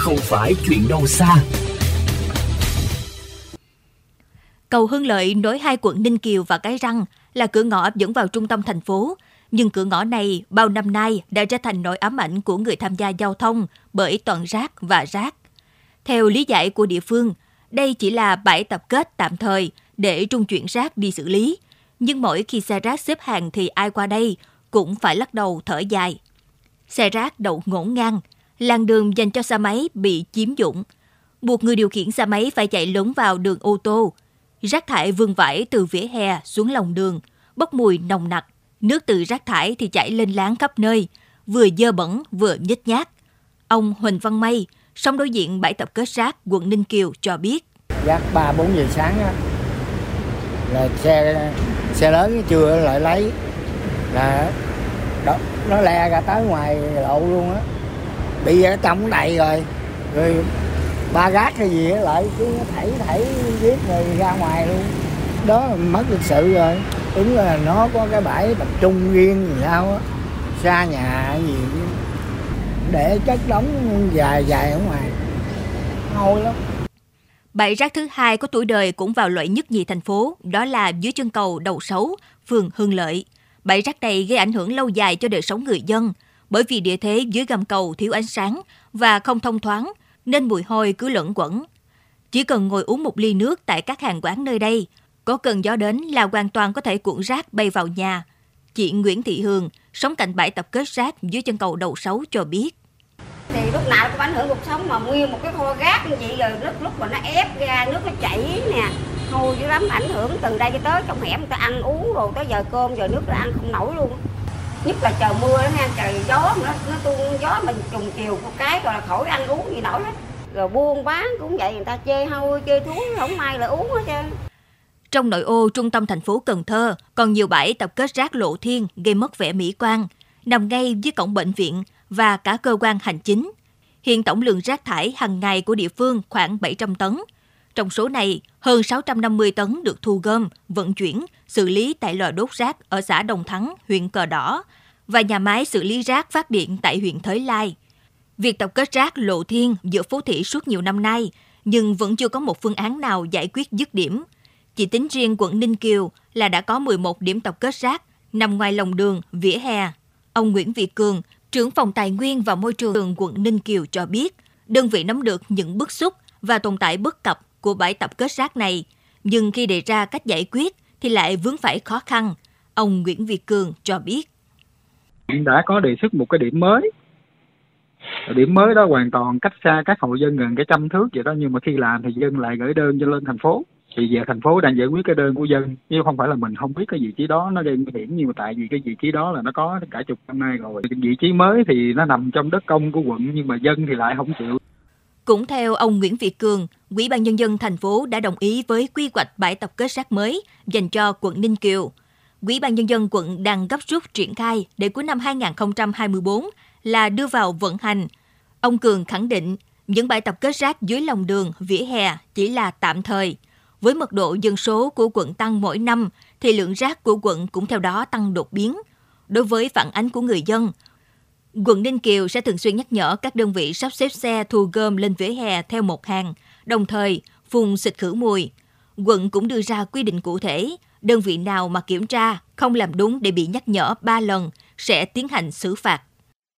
không phải chuyện đâu xa. Cầu Hưng Lợi nối hai quận Ninh Kiều và Cái Răng là cửa ngõ dẫn vào trung tâm thành phố. Nhưng cửa ngõ này bao năm nay đã trở thành nỗi ám ảnh của người tham gia giao thông bởi toàn rác và rác. Theo lý giải của địa phương, đây chỉ là bãi tập kết tạm thời để trung chuyển rác đi xử lý. Nhưng mỗi khi xe rác xếp hàng thì ai qua đây cũng phải lắc đầu thở dài. Xe rác đậu ngổn ngang, làn đường dành cho xe máy bị chiếm dụng, buộc người điều khiển xe máy phải chạy lấn vào đường ô tô. Rác thải vương vãi từ vỉa hè xuống lòng đường, bốc mùi nồng nặc. Nước từ rác thải thì chảy lên láng khắp nơi, vừa dơ bẩn vừa nhếch nhác. Ông Huỳnh Văn May, sống đối diện bãi tập kết rác quận Ninh Kiều cho biết. Rác 3 4 giờ sáng á, là xe xe lớn chưa lại lấy là đó, nó le ra tới ngoài lộ luôn á bị ở trong đầy rồi. Rồi ba gác hay gì lại cứ thảy thảy giết rồi ra ngoài luôn. Đó mất lịch sự rồi. Đúng là nó có cái bãi tập trung riêng gì sao á. Xa nhà gì để chất đóng dài dài ở ngoài. Hôi lắm. Bãi rác thứ hai có tuổi đời cũng vào loại nhất nhì thành phố, đó là dưới chân cầu Đầu Sấu, phường Hưng Lợi. Bãi rác này gây ảnh hưởng lâu dài cho đời sống người dân, bởi vì địa thế dưới gầm cầu thiếu ánh sáng và không thông thoáng, nên mùi hôi cứ lẫn quẩn. Chỉ cần ngồi uống một ly nước tại các hàng quán nơi đây, có cần gió đến là hoàn toàn có thể cuộn rác bay vào nhà. Chị Nguyễn Thị Hương, sống cạnh bãi tập kết rác dưới chân cầu Đầu sáu cho biết thì lúc nào cũng ảnh hưởng cuộc sống mà nguyên một cái kho rác như vậy rồi lúc lúc mà nó ép ra nước nó chảy nè hôi dữ lắm ảnh hưởng từ đây cho tới trong hẻm người ta ăn uống rồi tới giờ cơm giờ nước là ăn không nổi luôn nhất là trời mưa đó nha trời gió nó nó tuôn gió mình trùng chiều một cái rồi là khỏi ăn uống gì nổi hết rồi buôn bán cũng vậy người ta chê hôi chê thúi không may là uống hết trơn trong nội ô trung tâm thành phố Cần Thơ còn nhiều bãi tập kết rác lộ thiên gây mất vẻ mỹ quan nằm ngay dưới cổng bệnh viện và cả cơ quan hành chính. Hiện tổng lượng rác thải hàng ngày của địa phương khoảng 700 tấn. Trong số này, hơn 650 tấn được thu gom, vận chuyển, xử lý tại lò đốt rác ở xã Đồng Thắng, huyện Cờ Đỏ và nhà máy xử lý rác phát điện tại huyện Thới Lai. Việc tập kết rác lộ thiên giữa phố thị suốt nhiều năm nay, nhưng vẫn chưa có một phương án nào giải quyết dứt điểm. Chỉ tính riêng quận Ninh Kiều là đã có 11 điểm tập kết rác nằm ngoài lòng đường, vỉa hè. Ông Nguyễn Việt Cường, trưởng phòng tài nguyên và môi trường quận Ninh Kiều cho biết, đơn vị nắm được những bức xúc và tồn tại bất cập của bãi tập kết rác này, nhưng khi đề ra cách giải quyết thì lại vướng phải khó khăn. Ông Nguyễn Việt Cường cho biết. Đã có đề xuất một cái điểm mới. Điểm mới đó hoàn toàn cách xa các hộ dân gần cái trăm thước vậy đó, nhưng mà khi làm thì dân lại gửi đơn cho lên thành phố thì giờ thành phố đang giải quyết cái đơn của dân chứ không phải là mình không biết cái vị trí đó nó gây nguy hiểm nhưng mà tại vì cái vị trí đó là nó có cả chục năm nay rồi vị trí mới thì nó nằm trong đất công của quận nhưng mà dân thì lại không chịu cũng theo ông Nguyễn Việt Cường, Ủy ban Nhân dân thành phố đã đồng ý với quy hoạch bãi tập kết rác mới dành cho quận Ninh Kiều. Quỹ ban Nhân dân quận đang gấp rút triển khai để cuối năm 2024 là đưa vào vận hành. Ông Cường khẳng định những bãi tập kết rác dưới lòng đường, vỉa hè chỉ là tạm thời – với mật độ dân số của quận tăng mỗi năm, thì lượng rác của quận cũng theo đó tăng đột biến. Đối với phản ánh của người dân, quận Ninh Kiều sẽ thường xuyên nhắc nhở các đơn vị sắp xếp xe thu gom lên vỉa hè theo một hàng, đồng thời phun xịt khử mùi. Quận cũng đưa ra quy định cụ thể, đơn vị nào mà kiểm tra không làm đúng để bị nhắc nhở 3 lần sẽ tiến hành xử phạt.